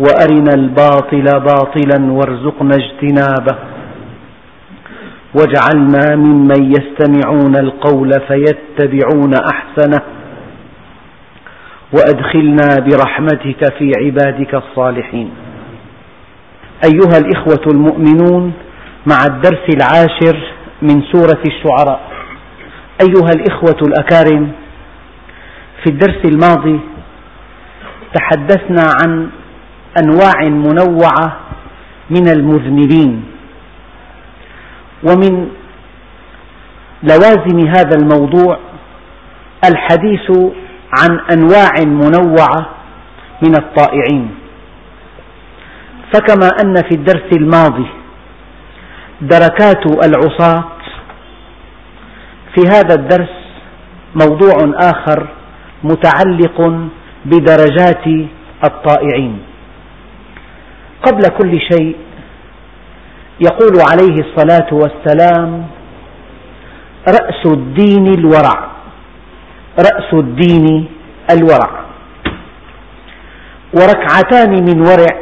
وأرنا الباطل باطلا وارزقنا اجتنابه. واجعلنا ممن يستمعون القول فيتبعون أحسنه. وأدخلنا برحمتك في عبادك الصالحين. أيها الإخوة المؤمنون مع الدرس العاشر من سورة الشعراء أيها الإخوة الأكارم في الدرس الماضي تحدثنا عن أنواع منوعة من المذنبين. ومن لوازم هذا الموضوع الحديث عن أنواع منوعة من الطائعين. فكما أن في الدرس الماضي دركات العصاة في هذا الدرس موضوع آخر متعلق بدرجات الطائعين. قبل كل شيء يقول عليه الصلاة والسلام رأس الدين الورع رأس الدين الورع. وركعتان من ورع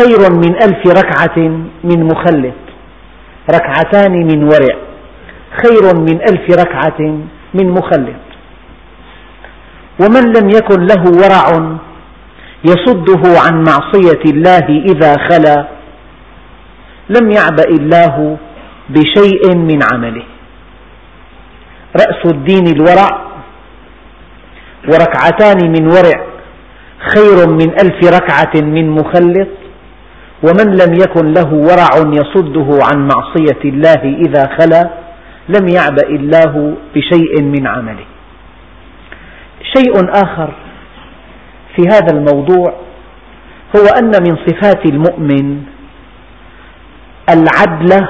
خير من ألف ركعة من مخلط ركعتان من ورع خير من ألف ركعة من مخلط ومن لم يكن له ورع يصده عن معصية الله إذا خلا. لم يعبأ الله بشيء من عمله. رأس الدين الورع. وركعتان من ورع. خير من ألف ركعة من مخلط. ومن لم يكن له ورع يصده عن معصية الله إذا خلا. لم يعبأ الله بشيء من عمله. شيء آخر. في هذا الموضوع هو أن من صفات المؤمن العدل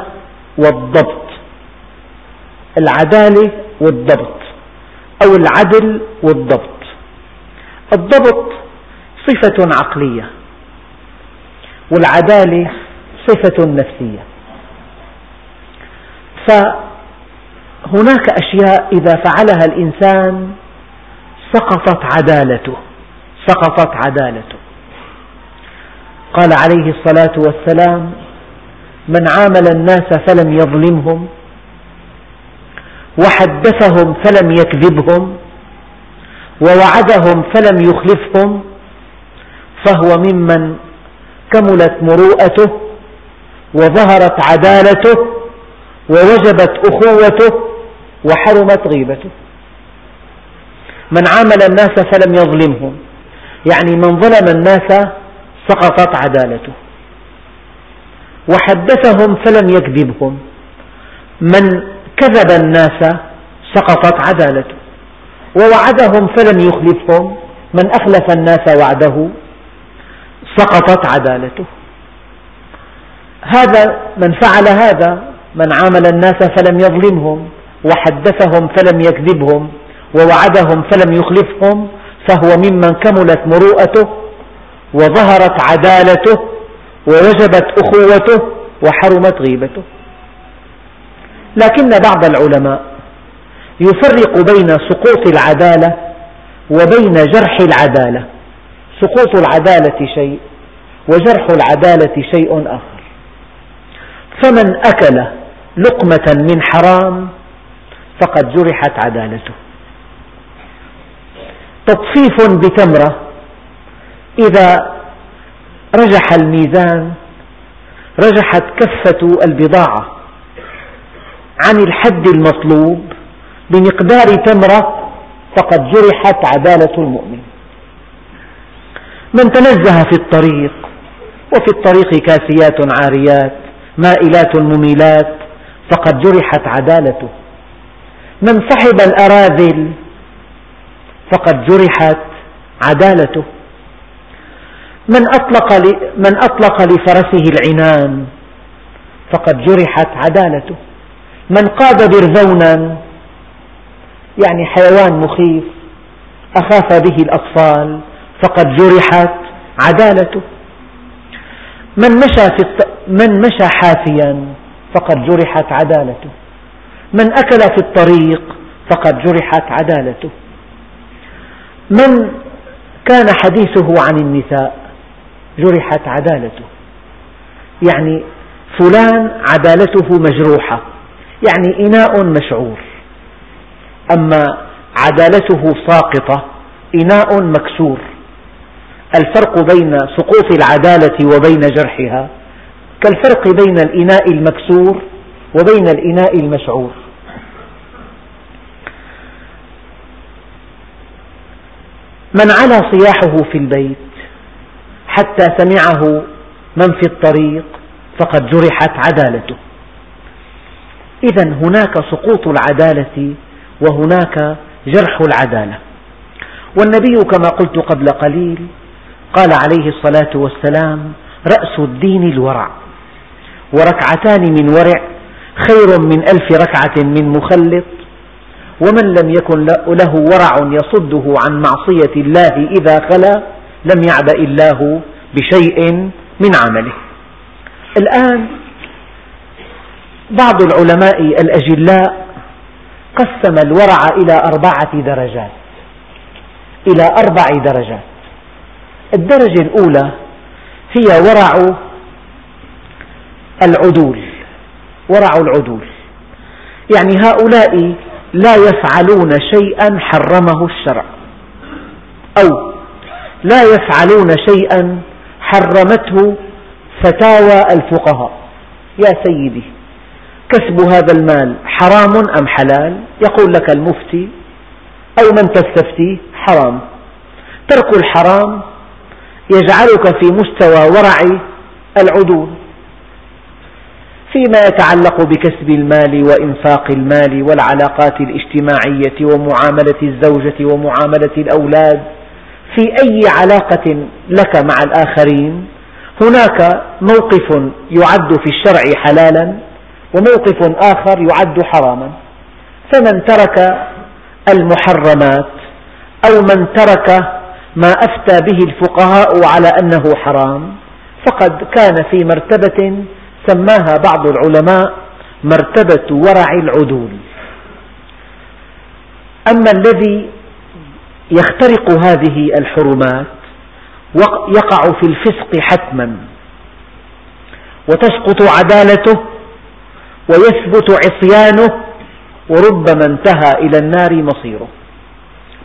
والضبط. العدالة والضبط أو العدل والضبط. الضبط صفة عقلية والعدالة صفة نفسية. فهناك أشياء إذا فعلها الإنسان سقطت عدالته. سقطت عدالته. قال عليه الصلاة والسلام من عامل الناس فلم يظلمهم وحدثهم فلم يكذبهم ووعدهم فلم يخلفهم فهو ممن كملت مروءته وظهرت عدالته ووجبت أخوته وحرمت غيبته. من عامل الناس فلم يظلمهم. يعني من ظلم الناس سقطت عدالته. وحدثهم فلم يكذبهم. من كذب الناس سقطت عدالته. ووعدهم فلم يخلفهم. من أخلف الناس وعده سقطت عدالته. هذا من فعل هذا من عامل الناس فلم يظلمهم. وحدثهم فلم يكذبهم. ووعدهم فلم يخلفهم. فهو ممن كملت مروءته وظهرت عدالته ووجبت أخوته وحرمت غيبته. لكن بعض العلماء يفرق بين سقوط العدالة وبين جرح العدالة. سقوط العدالة شيء وجرح العدالة شيء آخر. فمن أكل لقمة من حرام فقد جرحت عدالته. تطفيف بتمرة. إذا رجح الميزان رجحت كفة البضاعة. عن الحد المطلوب بمقدار تمرة فقد جرحت عدالة المؤمن. من تنزه في الطريق وفي الطريق كاسيات عاريات مائلات مميلات فقد جرحت عدالته. من صحب الأراذل فقد جرحت عدالته. من أطلق, من أطلق لفرسه العنان فقد جرحت عدالته. من قاد برزونا يعني حيوان مخيف أخاف به الأطفال فقد جرحت عدالته. من مشى, في الط... من مشى حافيا فقد جرحت عدالته. من أكل في الطريق فقد جرحت عدالته. من كان حديثه عن النساء؟ جرحت عدالته. يعني فلان عدالته مجروحة. يعني إناء مشعور. أما عدالته ساقطة إناء مكسور. الفرق بين سقوط العدالة وبين جرحها كالفرق بين الإناء المكسور وبين الإناء المشعور. من علا صياحه في البيت حتى سمعه من في الطريق فقد جرحت عدالته. إذا هناك سقوط العدالة وهناك جرح العدالة. والنبي كما قلت قبل قليل قال عليه الصلاة والسلام رأس الدين الورع. وركعتان من ورع خير من ألف ركعة من مخلط. ومن لم يكن له ورع يصده عن معصية الله إذا خلا لم يعبأ الله بشيء من عمله. الآن بعض العلماء الأجلاء قسم الورع إلى أربعة درجات. إلى أربع درجات. الدرجة الأولى هي ورع العدول. ورع العدول. يعني هؤلاء لا يفعلون شيئا حرمه الشرع. أو لا يفعلون شيئا حرمته فتاوى الفقهاء. يا سيدي كسب هذا المال حرام أم حلال؟ يقول لك المفتي أو من تستفتيه حرام. ترك الحرام يجعلك في مستوى ورع العدول. فيما يتعلق بكسب المال وإنفاق المال والعلاقات الاجتماعية ومعاملة الزوجة ومعاملة الأولاد. في أي علاقة لك مع الآخرين هناك موقف يعد في الشرع حلالا وموقف آخر يعد حراما. فمن ترك المحرمات أو من ترك ما أفتى به الفقهاء على أنه حرام فقد كان في مرتبة سماها بعض العلماء مرتبة ورع العدول. أما الذي يخترق هذه الحرمات يقع في الفسق حتما وتسقط عدالته ويثبت عصيانه وربما انتهى إلى النار مصيره.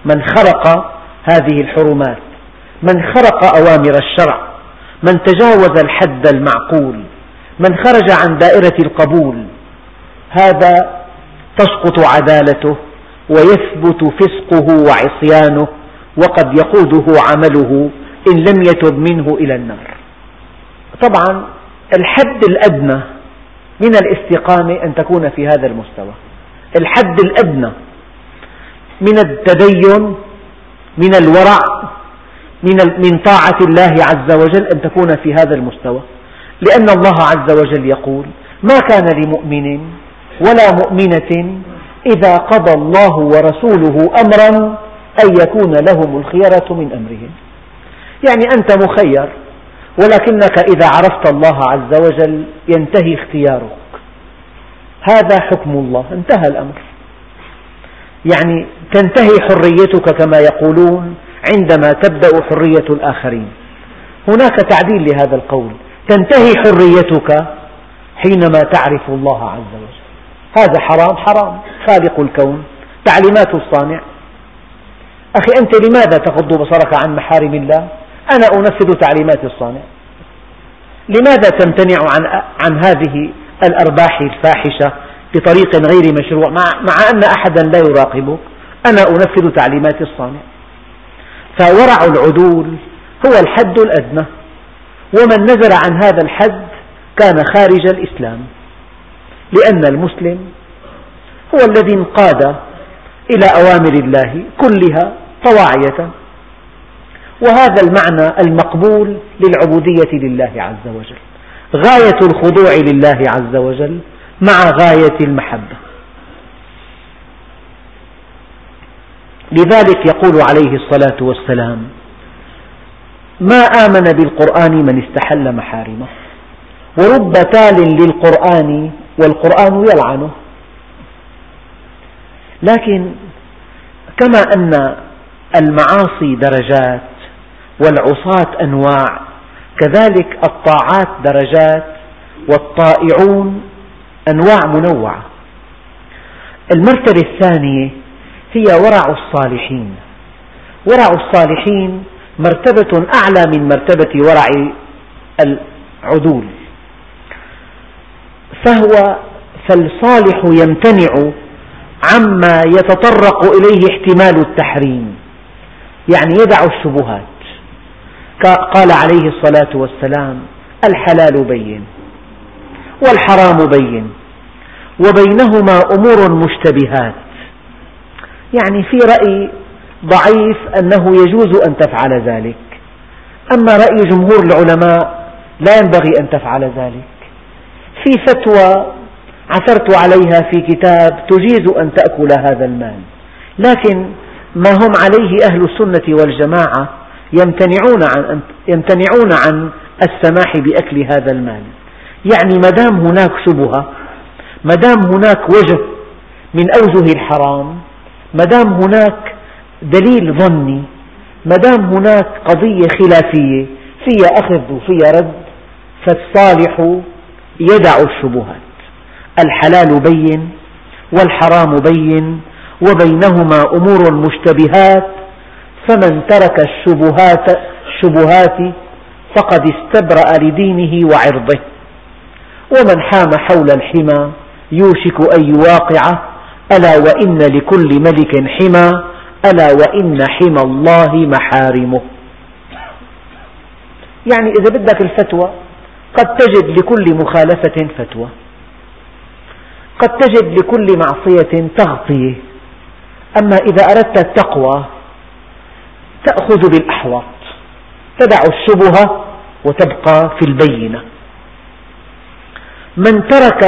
من خرق هذه الحرمات من خرق أوامر الشرع من تجاوز الحد المعقول من خرج عن دائرة القبول هذا تسقط عدالته ويثبت فسقه وعصيانه وقد يقوده عمله إن لم يتب منه إلى النار. طبعا الحد الأدنى من الاستقامة أن تكون في هذا المستوى. الحد الأدنى من التدين من الورع من طاعة الله عز وجل أن تكون في هذا المستوى. لأن الله عز وجل يقول ما كان لمؤمن ولا مؤمنة إذا قضى الله ورسوله أمرا أن يكون لهم الخيرة من أمرهم. يعني أنت مخير ولكنك إذا عرفت الله عز وجل ينتهي اختيارك. هذا حكم الله انتهى الأمر. يعني تنتهي حريتك كما يقولون عندما تبدأ حرية الآخرين. هناك تعديل لهذا القول. تنتهي حريتك حينما تعرف الله عز وجل. هذا حرام حرام. خالق الكون تعليمات الصانع. أخي أنت لماذا تغض بصرك عن محارم الله؟ أنا أنفذ تعليمات الصانع. لماذا تمتنع عن, عن هذه الأرباح الفاحشة بطريق غير مشروع؟ مع, مع أن أحدا لا يراقبك أنا أنفذ تعليمات الصانع. فورع العدول هو الحد الأدنى. ومن نزل عن هذا الحد كان خارج الإسلام لأن المسلم هو الذي انقاد إلى أوامر الله كلها طواعية وهذا المعنى المقبول للعبودية لله عز وجل غاية الخضوع لله عز وجل مع غاية المحبة. لذلك يقول عليه الصلاة والسلام ما آمن بالقرآن من استحل محارمه. ورب تال للقرآن والقرآن يلعنه. لكن كما أن المعاصي درجات والعصاة أنواع كذلك الطاعات درجات والطائعون أنواع منوعة. المرتبة الثانية هي ورع الصالحين. ورع الصالحين مرتبة أعلى من مرتبة ورع العدول. فهو فالصالح يمتنع عما يتطرق إليه احتمال التحريم يعني يدع الشبهات. قال عليه الصلاة والسلام الحلال بين والحرام بين وبينهما أمور مشتبهات. يعني في رأي ضعيف أنه يجوز أن تفعل ذلك. أما رأي جمهور العلماء لا ينبغي أن تفعل ذلك. في فتوى عثرت عليها في كتاب تجيز أن تأكل هذا المال. لكن ما هم عليه أهل السنة والجماعة يمتنعون عن, يمتنعون عن السماح بأكل هذا المال. يعني ما دام هناك شبهة ما دام هناك وجه من أوجه الحرام ما دام هناك دليل ظني ما دام هناك قضية خلافية فيها أخذ وفيها رد فالصالح يدع الشبهات. الحلال بين والحرام بين وبينهما أمور مشتبهات فمن ترك الشبهات, الشبهات فقد استبرأ لدينه وعرضه. ومن حام حول الحمى يوشك أن يواقعه ألا وإن لكل ملك حمى ألا وإن حمى الله محارمه. يعني إذا بدك الفتوى قد تجد لكل مخالفة فتوى. قد تجد لكل معصية تغطية. أما إذا أردت التقوى تأخذ بالأحوط تدع الشبهة وتبقى في البينة. من ترك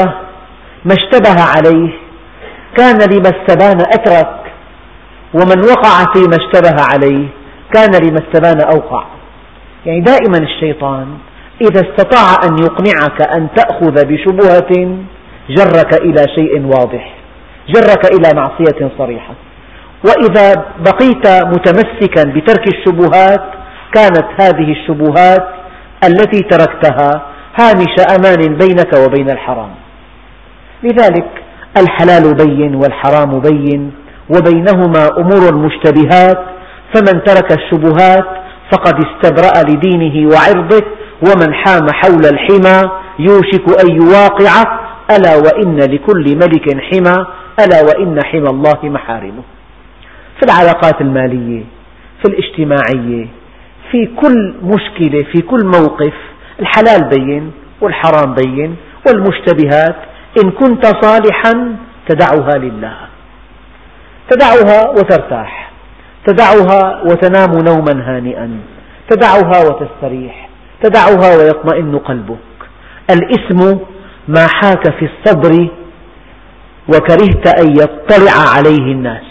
ما اشتبه عليه كان لما استبان أترك ومن وقع فيما اشتبه عليه كان لما استبان أوقع. يعني دائما الشيطان إذا استطاع أن يقنعك أن تأخذ بشبهة جرك إلى شيء واضح جرك إلى معصية صريحة. وإذا بقيت متمسكا بترك الشبهات كانت هذه الشبهات التي تركتها هامش أمان بينك وبين الحرام. لذلك الحلال بين والحرام بين. وبينهما أمور مشتبهات فمن ترك الشبهات فقد استبرأ لدينه وعرضه ومن حام حول الحمى يوشك أن يواقعه ألا وإن لكل ملك حمى ألا وإن حمى الله محارمه. في العلاقات المالية في الاجتماعية في كل مشكلة في كل موقف الحلال بين والحرام بين والمشتبهات إن كنت صالحا تدعها لله. تدعها وترتاح. تدعها وتنام نوما هانئا. تدعها وتستريح. تدعها ويطمئن قلبك. الإثم ما حاك في الصدر وكرهت أن يطلع عليه الناس.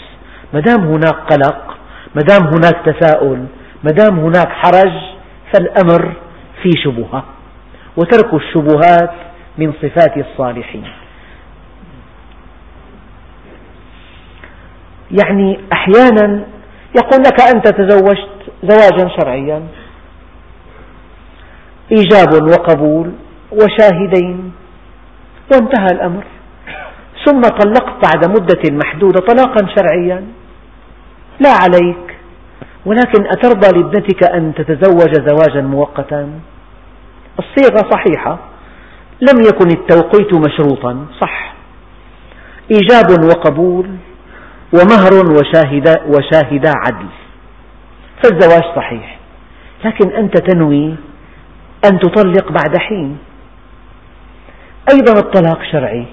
ما دام هناك قلق ما دام هناك تساؤل ما دام هناك حرج فالأمر في شبهة. وترك الشبهات من صفات الصالحين. يعني أحيانا يقول لك أنت تزوجت زواجا شرعيا. إيجاب وقبول وشاهدين. وانتهى الأمر. ثم طلقت بعد مدة محدودة طلاقا شرعيا. لا عليك. ولكن أترضى لابنتك أن تتزوج زواجا مؤقتا. الصيغة صحيحة. لم يكن التوقيت مشروطا. صح. إيجاب وقبول ومهر وشاهدا, وشاهدا عدل. فالزواج صحيح. لكن أنت تنوي أن تطلق بعد حين. أيضا الطلاق شرعي.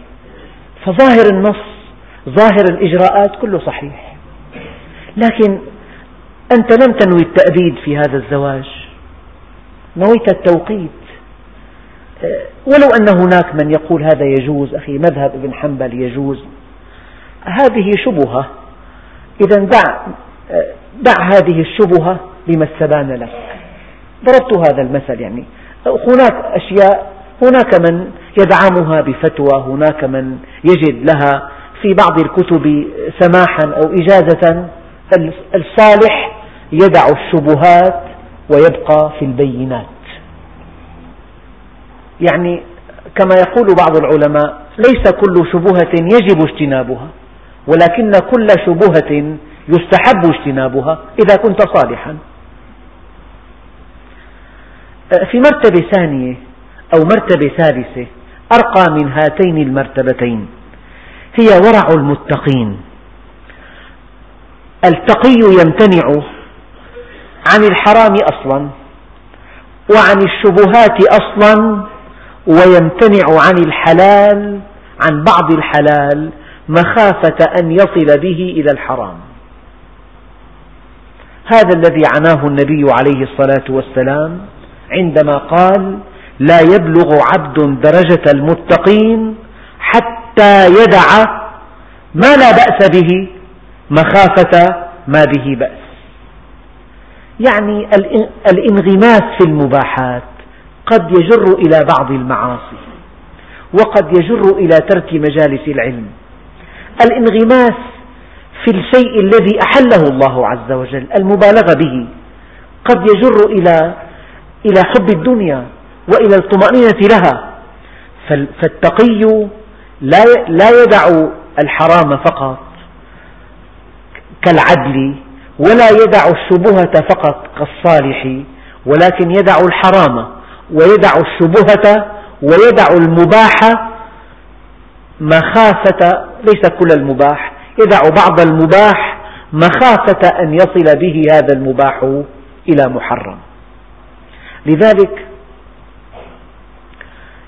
فظاهر النص ظاهر الإجراءات كله صحيح. لكن أنت لم تنوي التأبيد في هذا الزواج. نويت التوقيت. ولو أن هناك من يقول هذا يجوز أخي مذهب ابن حنبل يجوز. هذه شبهة. إذا دع, دع هذه الشبهة لما استبان لك ضربت هذا المثل يعني. هناك أشياء هناك من يدعمها بفتوى هناك من يجد لها في بعض الكتب سماحا أو إجازة. الصالح يدع الشبهات ويبقى في البينات. يعني كما يقول بعض العلماء ليس كل شبهة يجب اجتنابها. ولكن كل شبهة يستحب اجتنابها إذا كنت صالحا. في مرتبة ثانية أو مرتبة ثالثة أرقى من هاتين المرتبتين. هي ورع المتقين. التقي يمتنع عن الحرام أصلا وعن الشبهات أصلا ويمتنع عن الحلال عن بعض الحلال مخافة أن يصل به إلى الحرام. هذا الذي عناه النبي عليه الصلاة والسلام عندما قال لا يبلغ عبد درجة المتقين حتى يدع ما لا بأس به مخافة ما به بأس. يعني الانغماس في المباحات قد يجر إلى بعض المعاصي وقد يجر إلى ترك مجالس العلم. الانغماس في الشيء الذي أحله الله عز وجل المبالغة به. قد يجر إلى إلى حب الدنيا وإلى الطمأنينة لها. فالتقي لا يدع الحرام فقط كالعدل ولا يدع الشبهة فقط كالصالح ولكن يدع الحرام ويدع الشبهة ويدع المباح مخافة ليس كل المباح. يدع بعض المباح مخافة أن يصل به هذا المباح إلى محرم. لذلك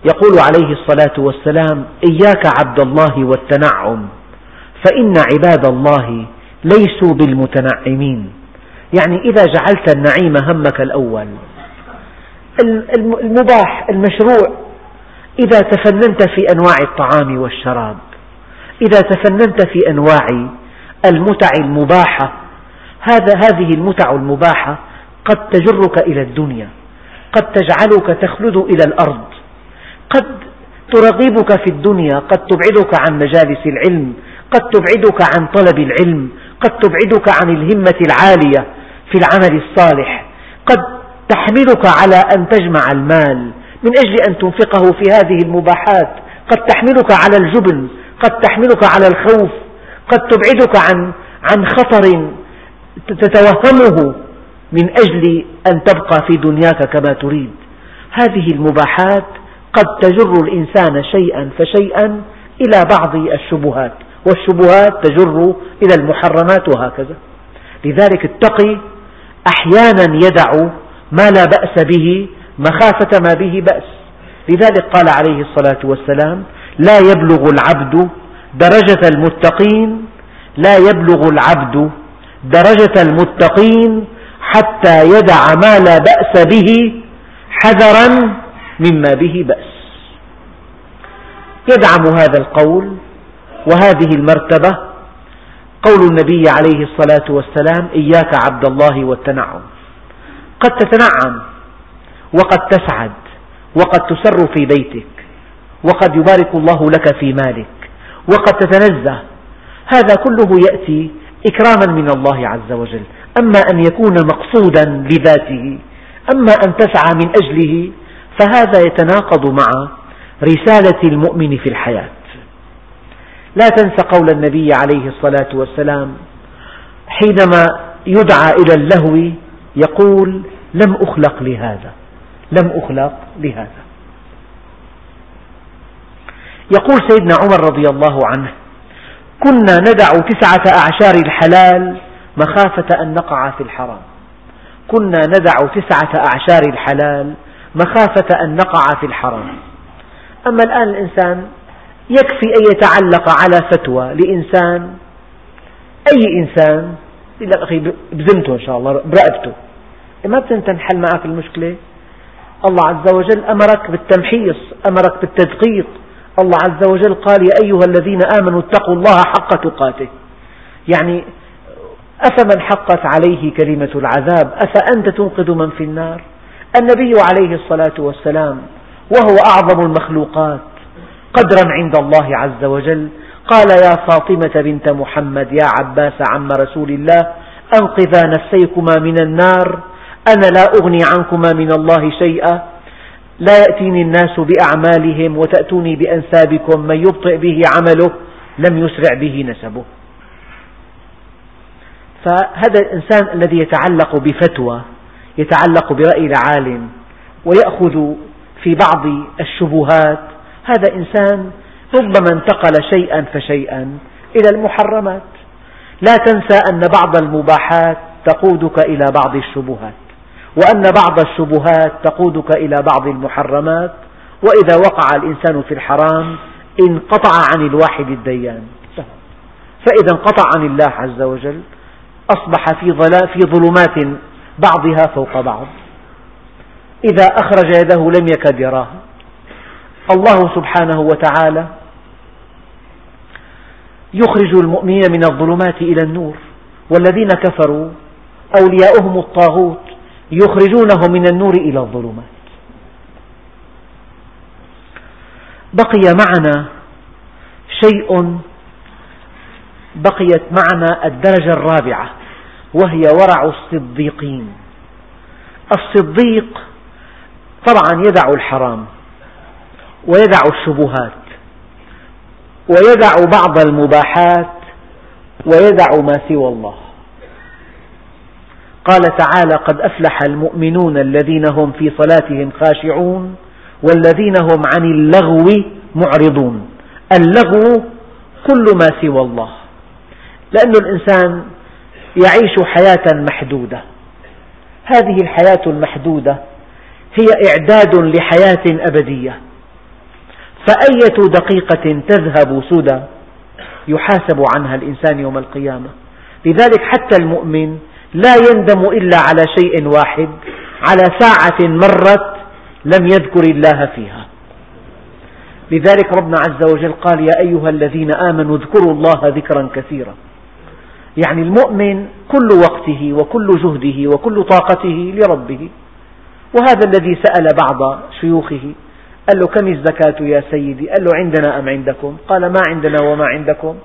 يقول عليه الصلاة والسلام إياك عبد الله والتنعم فإن عباد الله ليسوا بالمتنعمين. يعني إذا جعلت النعيم همك الأول المباح المشروع إذا تفننت في أنواع الطعام والشراب. إذا تفننت في أنواع المتع المباحة هذا هذه المتع المباحة قد تجرك إلى الدنيا قد تجعلك تخلد إلى الأرض قد ترغبك في الدنيا قد تبعدك عن مجالس العلم قد تبعدك عن طلب العلم قد تبعدك عن الهمة العالية في العمل الصالح قد تحملك على أن تجمع المال من أجل أن تنفقه في هذه المباحات قد تحملك على الجبن قد تحملك على الخوف قد تبعدك عن عن خطر تتوهمه من أجل أن تبقى في دنياك كما تريد. هذه المباحات قد تجر الإنسان شيئا فشيئا إلى بعض الشبهات والشبهات تجر إلى المحرمات وهكذا. لذلك التقي أحيانا يدع ما لا بأس به مخافة ما به بأس. لذلك قال عليه الصلاة والسلام لا يبلغ العبد درجة المتقين لا يبلغ العبد درجة المتقين حتى يدع ما لا بأس به حذرا مما به بأس. يدعم هذا القول وهذه المرتبة قول النبي عليه الصلاة والسلام إياك عبد الله والتنعم. قد تتنعم وقد تسعد وقد تسر في بيتك وقد يبارك الله لك في مالك وقد تتنزه. هذا كله يأتي إكراما من الله عز وجل. أما أن يكون مقصودا لذاته أما أن تسعى من أجله فهذا يتناقض مع رسالة المؤمن في الحياة. لا تنس قول النبي عليه الصلاة والسلام حينما يدعى إلى اللهو يقول لم أخلق لهذا لم أخلق لهذا. يقول سيدنا عمر رضي الله عنه كنا ندع تسعة أعشار الحلال مخافة أن نقع في الحرام. كنا ندع تسعة أعشار الحلال مخافة أن نقع في الحرام. أما الآن الإنسان يكفي أن يتعلق على فتوى لإنسان أي إنسان؟ يقول لك أخي بذمته إن شاء الله برقبته. إيه، ما بتنحل معك المشكلة؟ الله عز وجل أمرك بالتمحيص أمرك بالتدقيق. الله عز وجل قال يا أيها الذين آمنوا اتقوا الله حق تقاته. يعني أفمن حقت عليه كلمة العذاب؟ أفأنت تنقذ من في النار؟ النبي عليه الصلاة والسلام وهو أعظم المخلوقات قدرا عند الله عز وجل. قال يا فاطمة بنت محمد يا عباس عم رسول الله أنقذا نفسيكما من النار أنا لا أغني عنكما من الله شيئا. لا يأتيني الناس بأعمالهم وتأتوني بأنسابكم من يبطئ به عمله لم يسرع به نسبه. فهذا الإنسان الذي يتعلق بفتوى يتعلق برأي العالم ويأخذ في بعض الشبهات هذا إنسان ربما انتقل شيئا فشيئا إلى المحرمات. لا تنسى أن بعض المباحات تقودك إلى بعض الشبهات. وأن بعض الشبهات تقودك إلى بعض المحرمات وإذا وقع الإنسان في الحرام انقطع عن الواحد الديان. فإذا انقطع عن الله عز وجل أصبح في, في ظلمات بعضها فوق بعض. إذا أخرج يده لم يكد يراها الله سبحانه وتعالى يخرج المؤمنين من الظلمات إلى النور. والذين كفروا أولياؤهم الطاغوت. يخرجونهم من النور إلى الظلمات. بقي معنا شيء بقيت معنا الدرجة الرابعة وهي ورع الصديقين. الصديق طبعا يدع الحرام ويدع الشبهات ويدع بعض المباحات ويدع ما سوى الله. قال تعالى قد أفلح المؤمنون الذين هم في صلاتهم خاشعون والذين هم عن اللغو معرضون. اللغو كل ما سوى الله. لأن الإنسان يعيش حياة محدودة. هذه الحياة المحدودة هي إعداد لحياة أبدية. فأية دقيقة تذهب سدى يحاسب عنها الإنسان يوم القيامة. لذلك حتى المؤمن لا يندم إلا على شيء واحد على ساعة مرت لم يذكر الله فيها. لذلك ربنا عز وجل قال يا أيها الذين آمنوا اذكروا الله ذكرا كثيرا. يعني المؤمن كل وقته وكل جهده وكل طاقته لربه. وهذا الذي سأل بعض شيوخه قال له كم الزكاة يا سيدي؟ قال له عندنا أم عندكم؟ قال ما عندنا وما عندكم؟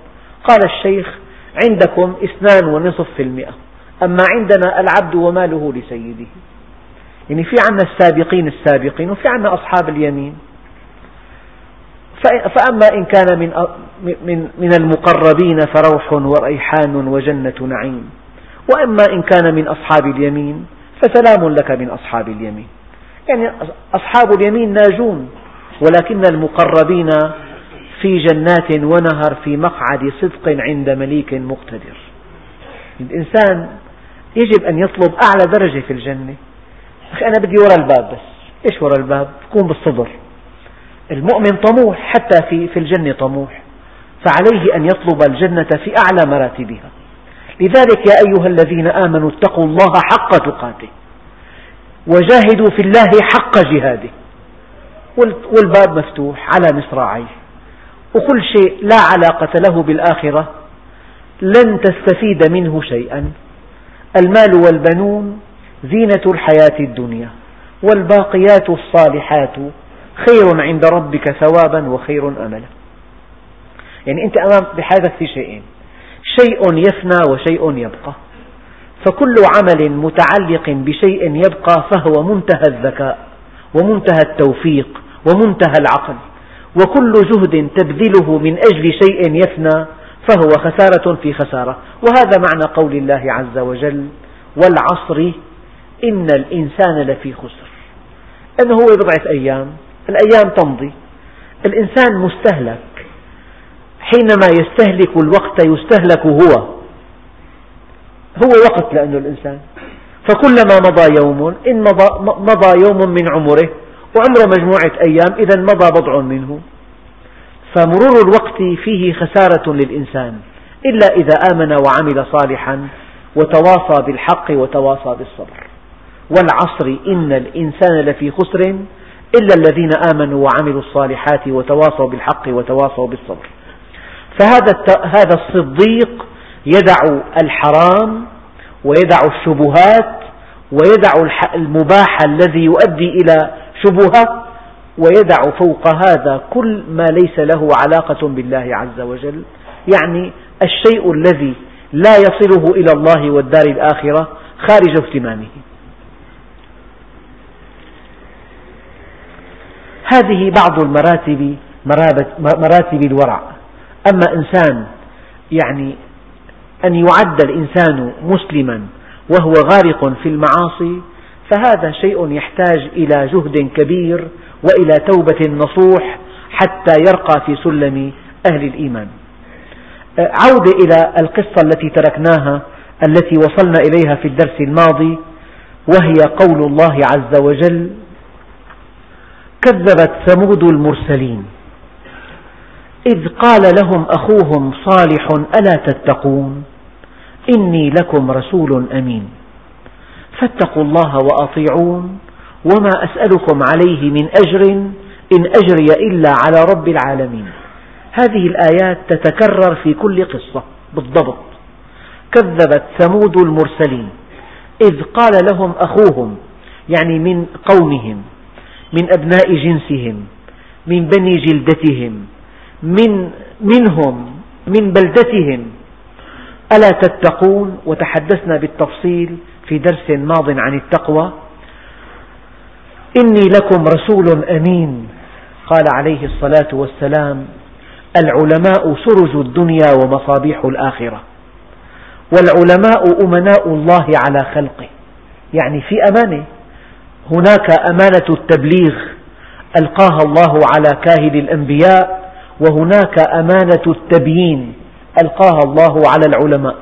قال الشيخ عندكم اثنان ونصف في المئة. أما عندنا العبد وماله لسيده. يعني في عنا السابقين السابقين وفي عنا أصحاب اليمين. فأما إن كان من من من المقربين فروح وريحان وجنة نعيم، وأما إن كان من أصحاب اليمين فسلام لك من أصحاب اليمين، يعني أصحاب اليمين ناجون، ولكن المقربين في جنات ونهر في مقعد صدق عند مليك مقتدر. الإنسان يجب أن يطلب أعلى درجة في الجنة، أخي أنا بدي وراء الباب بس، إيش وراء الباب؟ تكون بالصدر، المؤمن طموح حتى في في الجنة طموح. فعليه أن يطلب الجنة في أعلى مراتبها. لذلك يا أيها الذين آمنوا اتقوا الله حق تقاته. وجاهدوا في الله حق جهاده. والباب مفتوح على مصراعيه. وكل شيء لا علاقة له بالآخرة. لن تستفيد منه شيئا. المال والبنون زينة الحياة الدنيا والباقيات الصالحات. خير عند ربك ثوابا وخير أملا. يعني أنت أمام بحياتك في شيئين. شيء يفنى وشيء يبقى. فكل عمل متعلق بشيء يبقى فهو منتهى الذكاء ومنتهى التوفيق ومنتهى العقل. وكل جهد تبذله من أجل شيء يفنى فهو خسارة في خسارة. وهذا معنى قول الله عز وجل والعصر إن الإنسان لفي خسر. أنه هو بضعة أيام. الأيام تمضي. الإنسان مستهلك. حينما يستهلك الوقت يستهلك هو. هو وقت لأنه الإنسان. فكلما مضى يوم إن مضى, مضى يوم من عمره وعمره مجموعة أيام إذا مضى بضع منه. فمرور الوقت فيه خسارة للإنسان إلا إذا آمن وعمل صالحا وتواصى بالحق وتواصى بالصبر. والعصر إن الإنسان لفي خسر إلا الذين آمنوا وعملوا الصالحات وتواصوا بالحق وتواصوا بالصبر. فهذا هذا الصديق يدع الحرام ويدع الشبهات ويدع المباح الذي يؤدي إلى شبهة ويدع فوق هذا كل ما ليس له علاقة بالله عز وجل. يعني الشيء الذي لا يصله إلى الله والدار الآخرة خارج اهتمامه. هذه بعض المراتب مراتب الورع. أما إنسان يعني أن يعد الإنسان مسلما وهو غارق في المعاصي فهذا شيء يحتاج إلى جهد كبير وإلى توبة نصوح حتى يرقى في سلم أهل الإيمان. عودة إلى القصة التي تركناها التي وصلنا إليها في الدرس الماضي وهي قول الله عز وجل كذبت ثمود المرسلين. إذ قال لهم أخوهم صالح ألا تتقون؟ إني لكم رسول أمين. فاتقوا الله وأطيعون. وما أسألكم عليه من أجر إن أجري إلا على رب العالمين. هذه الآيات تتكرر في كل قصة بالضبط. كذبت ثمود المرسلين. إذ قال لهم أخوهم يعني من قومهم من أبناء جنسهم من بني جلدتهم من منهم من بلدتهم. ألا تتقون؟ وتحدثنا بالتفصيل في درس ماض عن التقوى. إني لكم رسول أمين. قال عليه الصلاة والسلام العلماء سرج الدنيا ومصابيح الآخرة والعلماء أمناء الله على خلقه. يعني في أمانة هناك أمانة التبليغ ألقاها الله على كاهل الأنبياء وهناك أمانة التبيين ألقاها الله على العلماء.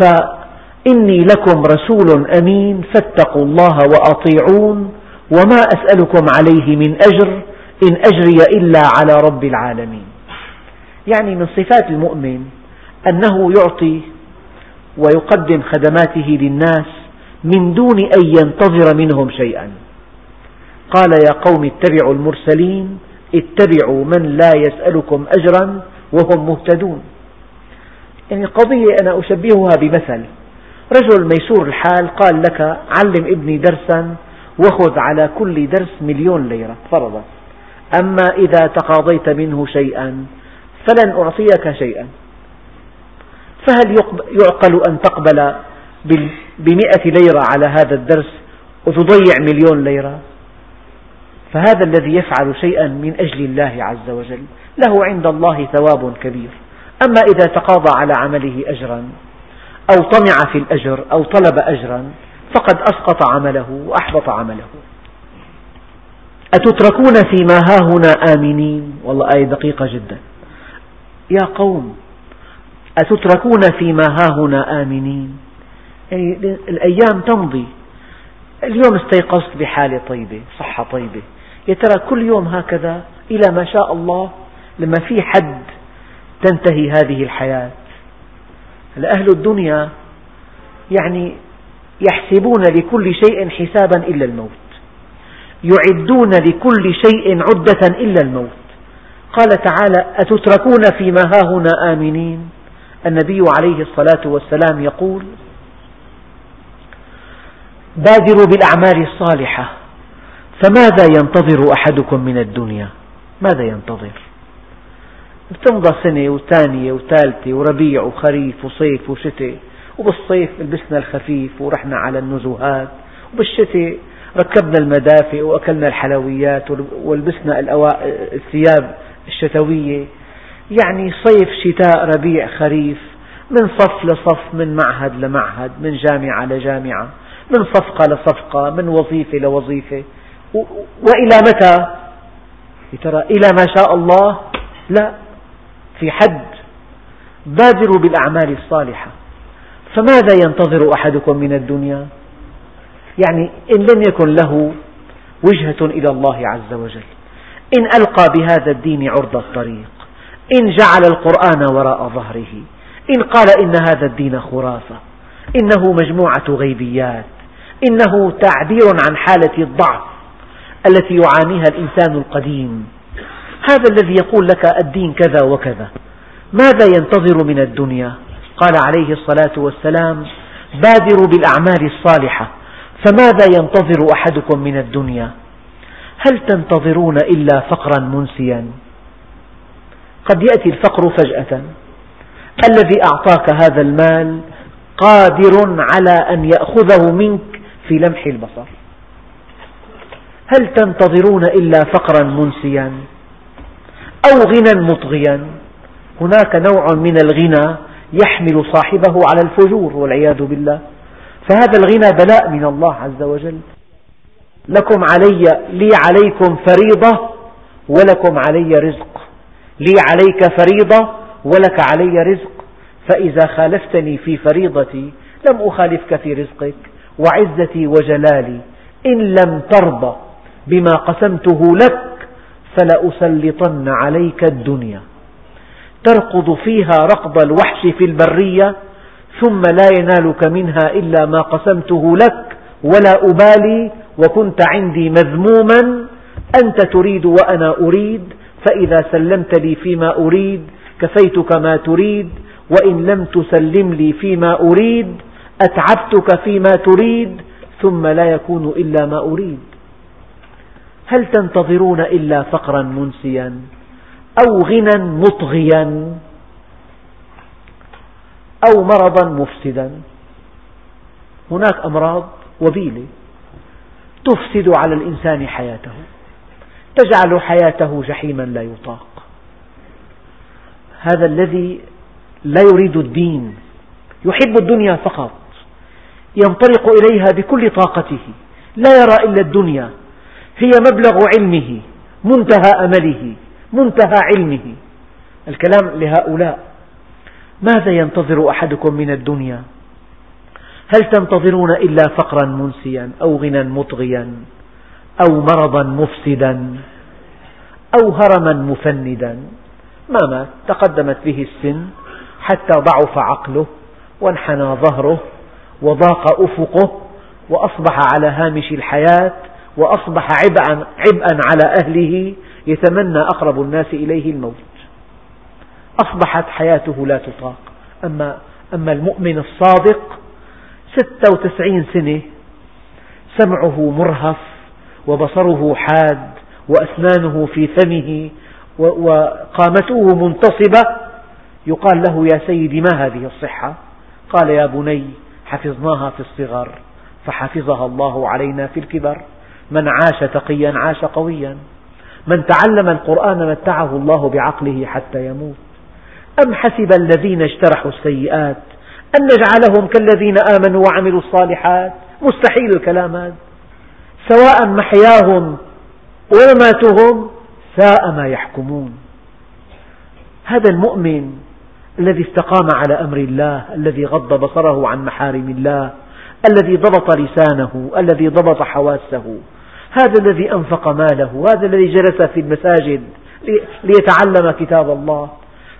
فإني لكم رسول أمين فاتقوا الله وأطيعون وما أسألكم عليه من أجر إن أجري إلا على رب العالمين. يعني من صفات المؤمن أنه يعطي ويقدم خدماته للناس من دون أن ينتظر منهم شيئا. قال يا قوم اتبعوا المرسلين اتبعوا من لا يسألكم أجرا وهم مهتدون. يعني قضية أنا أشبهها بمثل. رجل ميسور الحال قال لك علم ابني درسا وخذ على كل درس مليون ليرة فرضا أما إذا تقاضيت منه شيئا فلن أعطيك شيئا. فهل يعقل أن تقبل بمئة ليرة على هذا الدرس وتضيع مليون ليرة؟ فهذا الذي يفعل شيئا من أجل الله عز وجل له عند الله ثواب كبير. أما إذا تقاضى على عمله أجرا أو طمع في الأجر أو طلب أجرا فقد أسقط عمله وأحبط عمله. أتتركون فيما هاهنا آمنين؟ والله آية دقيقة جدا. يا قوم أتتركون فيما هاهنا آمنين؟ يعني الأيام تمضي. اليوم استيقظت بحالة طيبة صحة طيبة. يا ترى كل يوم هكذا إلى ما شاء الله لما في حد تنتهي هذه الحياة؟ أهل الدنيا يعني يحسبون لكل شيء حسابا إلا الموت. يعدون لكل شيء عدة إلا الموت. قال تعالى أتتركون فيما هاهنا آمنين؟ النبي عليه الصلاة والسلام يقول بادروا بالأعمال الصالحة فماذا ينتظر أحدكم من الدنيا؟ ماذا ينتظر؟ تمضى سنة وثانية وثالثة وربيع وخريف وصيف وشتاء. وبالصيف لبسنا الخفيف ورحنا على النزهات وبالشتاء ركبنا المدافئ وأكلنا الحلويات ولبسنا الثياب الشتوية. يعني صيف شتاء ربيع خريف من صف لصف من معهد لمعهد من جامعة لجامعة من صفقة لصفقة من وظيفة لوظيفة. وإلى متى؟ ترى إلى ما شاء الله؟ لا في حد. بادروا بالأعمال الصالحة. فماذا ينتظر أحدكم من الدنيا؟ يعني إن لم يكن له وجهة إلى الله عز وجل. إن ألقى بهذا الدين عرض الطريق. إن جعل القرآن وراء ظهره. إن قال إن هذا الدين خرافة. إنه مجموعة غيبيات. إنه تعبير عن حالة الضعف التي يعانيها الإنسان القديم. هذا الذي يقول لك الدين كذا وكذا. ماذا ينتظر من الدنيا؟ قال عليه الصلاة والسلام بادروا بالأعمال الصالحة فماذا ينتظر أحدكم من الدنيا؟ هل تنتظرون إلا فقرا منسيا؟ قد يأتي الفقر فجأة. الذي أعطاك هذا المال قادر على أن يأخذه منك في لمح البصر. هل تنتظرون إلا فقرا منسيا أو غنى مطغيا؟ هناك نوع من الغنى يحمل صاحبه على الفجور والعياذ بالله. فهذا الغنى بلاء من الله عز وجل. لكم علي لي عليكم فريضة ولكم علي رزق. لي عليك فريضة ولك علي رزق. فإذا خالفتني في فريضتي لم أخالفك في رزقك. وعزتي وجلالي إن لم ترضى بما قسمته لك فلأسلطن عليك الدنيا. ترقض فيها رقض الوحش في البرية ثم لا ينالك منها إلا ما قسمته لك ولا أبالي وكنت عندي مذموما أنت تريد وأنا أريد فإذا سلمت لي فيما أريد كفيتك ما تريد وإن لم تسلم لي فيما أريد أتعبتك فيما تريد ثم لا يكون إلا ما أريد. هل تنتظرون إلا فقرا منسيا؟ أو غنى مطغيا أو مرضا مفسدا. هناك أمراض وبيلة تفسد على الإنسان حياته تجعل حياته جحيما لا يطاق. هذا الذي لا يريد الدين يحب الدنيا فقط ينطلق إليها بكل طاقته لا يرى إلا الدنيا هي مبلغ علمه منتهى أمله. منتهى علمه. الكلام لهؤلاء. ماذا ينتظر أحدكم من الدنيا؟ هل تنتظرون إلا فقرا منسيا أو غنى مطغيا أو مرضا مفسدا أو هرما مفندا؟ ما مات تقدمت به السن حتى ضعف عقله وانحنى ظهره وضاق أفقه وأصبح على هامش الحياة وأصبح عبئا, عبئا على أهله يتمنى أقرب الناس إليه الموت. أصبحت حياته لا تطاق. أما, أما المؤمن الصادق ستة وتسعين سنة سمعه مرهف وبصره حاد وأسنانه في فمه وقامته منتصبة. يقال له يا سيدي ما هذه الصحة؟ قال يا بني حفظناها في الصغر فحفظها الله علينا في الكبر. من عاش تقيا عاش قويا. من تعلم القرآن متعه الله بعقله حتى يموت. أم حسب الذين اجترحوا السيئات أن نجعلهم كالذين آمنوا وعملوا الصالحات؟ مستحيل الكلام هذا. سواء محياهم ومماتهم ساء ما يحكمون. هذا المؤمن الذي استقام على أمر الله الذي غض بصره عن محارم الله الذي ضبط لسانه الذي ضبط حواسه هذا الذي أنفق ماله هذا الذي جلس في المساجد ليتعلم كتاب الله.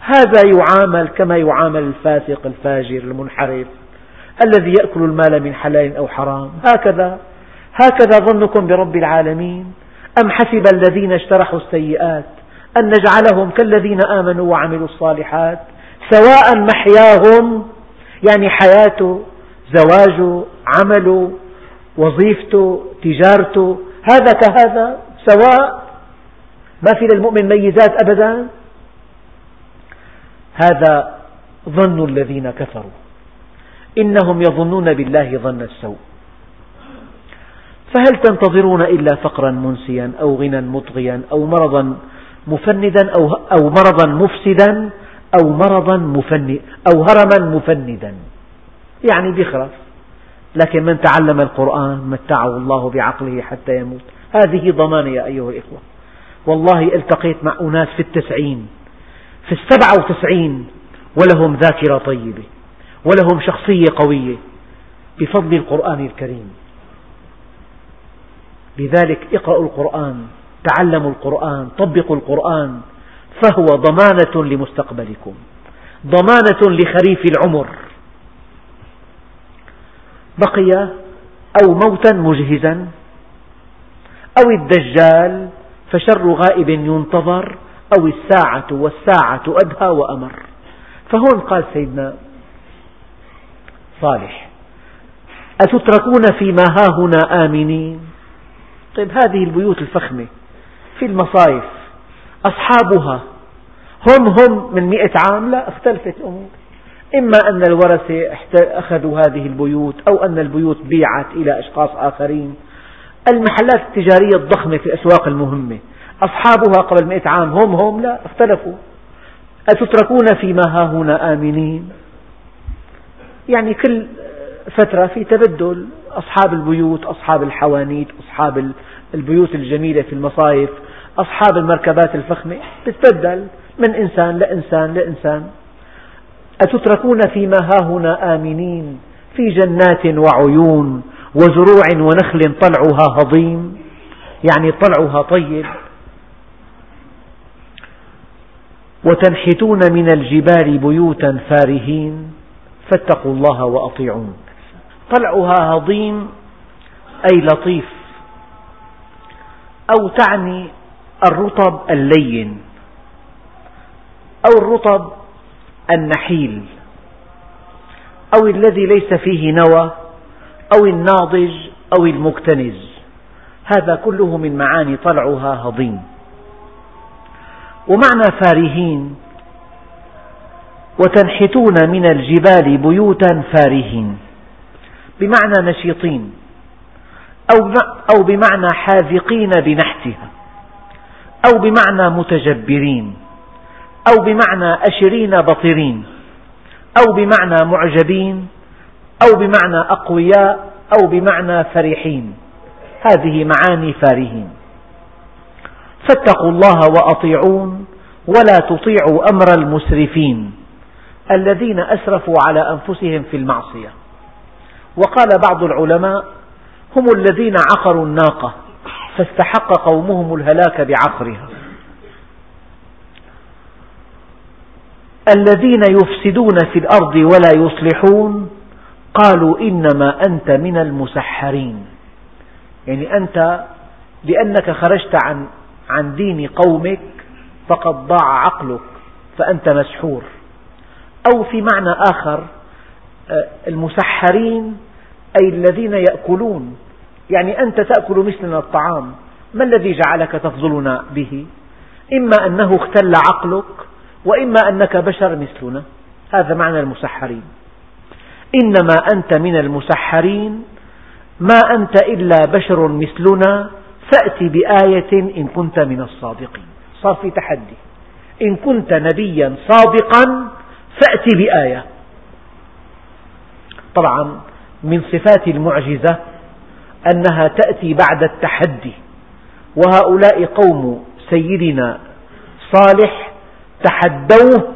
هذا يعامل كما يعامل الفاسق الفاجر المنحرف الذي يأكل المال من حلال أو حرام. هكذا. هكذا ظنكم برب العالمين. أم حسب الذين اجترحوا السيئات أن نجعلهم كالذين آمنوا وعملوا الصالحات سواء محياهم يعني حياته زواجه عمله وظيفته تجارته هذا كهذا سواء ما في للمؤمن ميزات أبدا هذا ظن الذين كفروا. إنهم يظنون بالله ظن السوء. فهل تنتظرون إلا فقرا منسيا أو غنى مطغيا أو مرضا مفندا أو, أو مرضا مفسدا أو مرضا مفند أو هرما مفندا؟ يعني بيخرف لكن من تعلم القرآن متعه الله بعقله حتى يموت. هذه ضمانة يا أيها الإخوة. والله التقيت مع أناس في التسعين في السبعة وتسعين ولهم ذاكرة طيبة ولهم شخصية قوية بفضل القرآن الكريم. لذلك اقرأوا القرآن تعلموا القرآن طبقوا القرآن فهو ضمانة لمستقبلكم ضمانة لخريف العمر. بقي أو موتا مجهزا أو الدجال فشر غائب ينتظر أو الساعة والساعة أدهى وأمر. فهون قال سيدنا صالح أتتركون فيما هاهنا آمنين؟ طيب هذه البيوت الفخمة في المصايف أصحابها هم هم من مئة عام؟ لا اختلفت الأمور. إما أن الورثة أخذوا هذه البيوت أو أن البيوت بيعت إلى أشخاص آخرين. المحلات التجارية الضخمة في الأسواق المهمة. أصحابها قبل مئة عام هم هم لا اختلفوا. أتتركون فيما هاهنا آمنين؟ يعني كل فترة في تبدل. أصحاب البيوت أصحاب الحوانيت أصحاب البيوت الجميلة في المصايف أصحاب المركبات الفخمة. تتبدل من إنسان لإنسان لإنسان. أتتركون فيما هاهنا آمنين في جنات وعيون وزروع ونخل طلعها هضيم؟ يعني طلعها طيب. وتنحتون من الجبال بيوتا فارهين فاتقوا الله وأطيعون. طلعها هضيم أي لطيف. أو تعني الرطب اللين. أو الرطب النحيل أو الذي ليس فيه نوى أو الناضج أو المكتنز. هذا كله من معاني طلعها هضيم. ومعنى فارهين وتنحتون من الجبال بيوتا فارهين. بمعنى نشيطين أو بمعنى حاذقين بنحتها أو بمعنى متجبرين. أو بمعنى أشرين بطرين أو بمعنى معجبين أو بمعنى أقوياء أو بمعنى فرحين. هذه معاني فارهين. فاتقوا الله وأطيعون ولا تطيعوا أمر المسرفين الذين أسرفوا على أنفسهم في المعصية. وقال بعض العلماء هم الذين عقروا الناقة فاستحق قومهم الهلاك بعقرها. الذين يفسدون في الأرض ولا يصلحون قالوا إنما أنت من المسحرين. يعني أنت لأنك خرجت عن عن دين قومك فقد ضاع عقلك فأنت مسحور. أو في معنى آخر آه، المسحرين أي الذين يأكلون. يعني أنت تأكل مثلنا الطعام ما الذي جعلك تفضلنا به؟ إما أنه اختل عقلك وإما أنك بشر مثلنا. هذا معنى المسحرين. إنما أنت من المسحرين. ما أنت إلا بشر مثلنا. فأت بآية إن كنت من الصادقين. صار في تحدي. إن كنت نبيا صادقا فأت بآية. طبعا من صفات المعجزة أنها تأتي بعد التحدي. وهؤلاء قوم سيدنا صالح تحدوه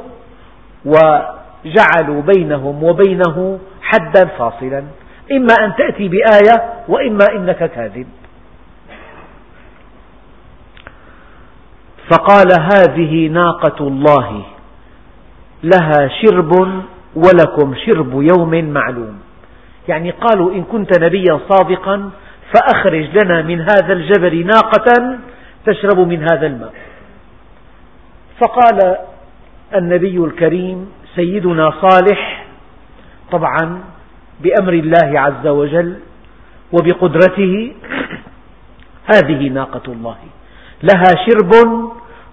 وجعلوا بينهم وبينه حدا فاصلا. إما أن تأتي بآية وإما إنك كاذب. فقال هذه ناقة الله لها شرب ولكم شرب يوم معلوم. يعني قالوا إن كنت نبيا صادقا فأخرج لنا من هذا الجبل ناقة تشرب من هذا الماء. فقال النبي الكريم سيدنا صالح طبعا بأمر الله عز وجل وبقدرته هذه ناقة الله. لها شرب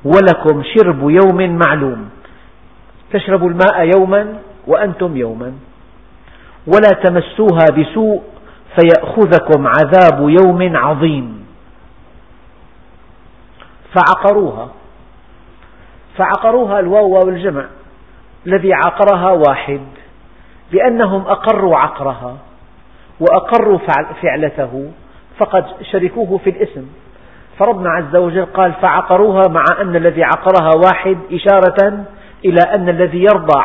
ولكم شرب يوم معلوم. تشرب الماء يوما وأنتم يوما. ولا تمسوها بسوء فيأخذكم عذاب يوم عظيم. فعقروها. فعقروها الواو والجمع الذي عقرها واحد. لأنهم أقروا عقرها وأقروا فعلته فقد شركوه في الاسم. فربنا عز وجل قال فعقروها مع أن الذي عقرها واحد إشارة إلى أن الذي يرضى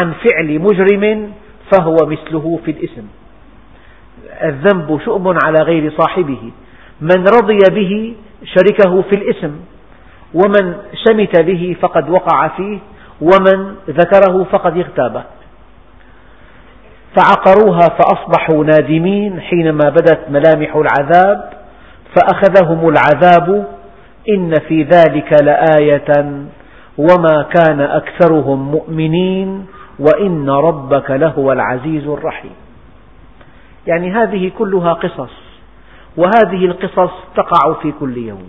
عن فعل مجرم فهو مثله في الاسم. الذنب شؤم على غير صاحبه. من رضي به شركه في الاسم. ومن شمت به فقد وقع فيه ومن ذكره فقد اغتابه. فعقروها فأصبحوا نادمين حينما بدت ملامح العذاب فأخذهم العذاب إن في ذلك لآية وما كان أكثرهم مؤمنين وإن ربك لهو العزيز الرحيم. يعني هذه كلها قصص وهذه القصص تقع في كل يوم.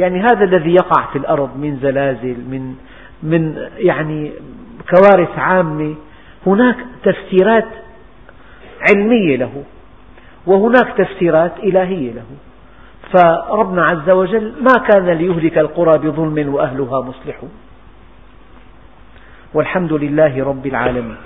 يعني هذا الذي يقع في الأرض من زلازل من من يعني كوارث عامة هناك تفسيرات علمية له وهناك تفسيرات إلهية له. فربنا عز وجل ما كان ليهلك القرى بظلم وأهلها مصلحون. والحمد لله رب العالمين.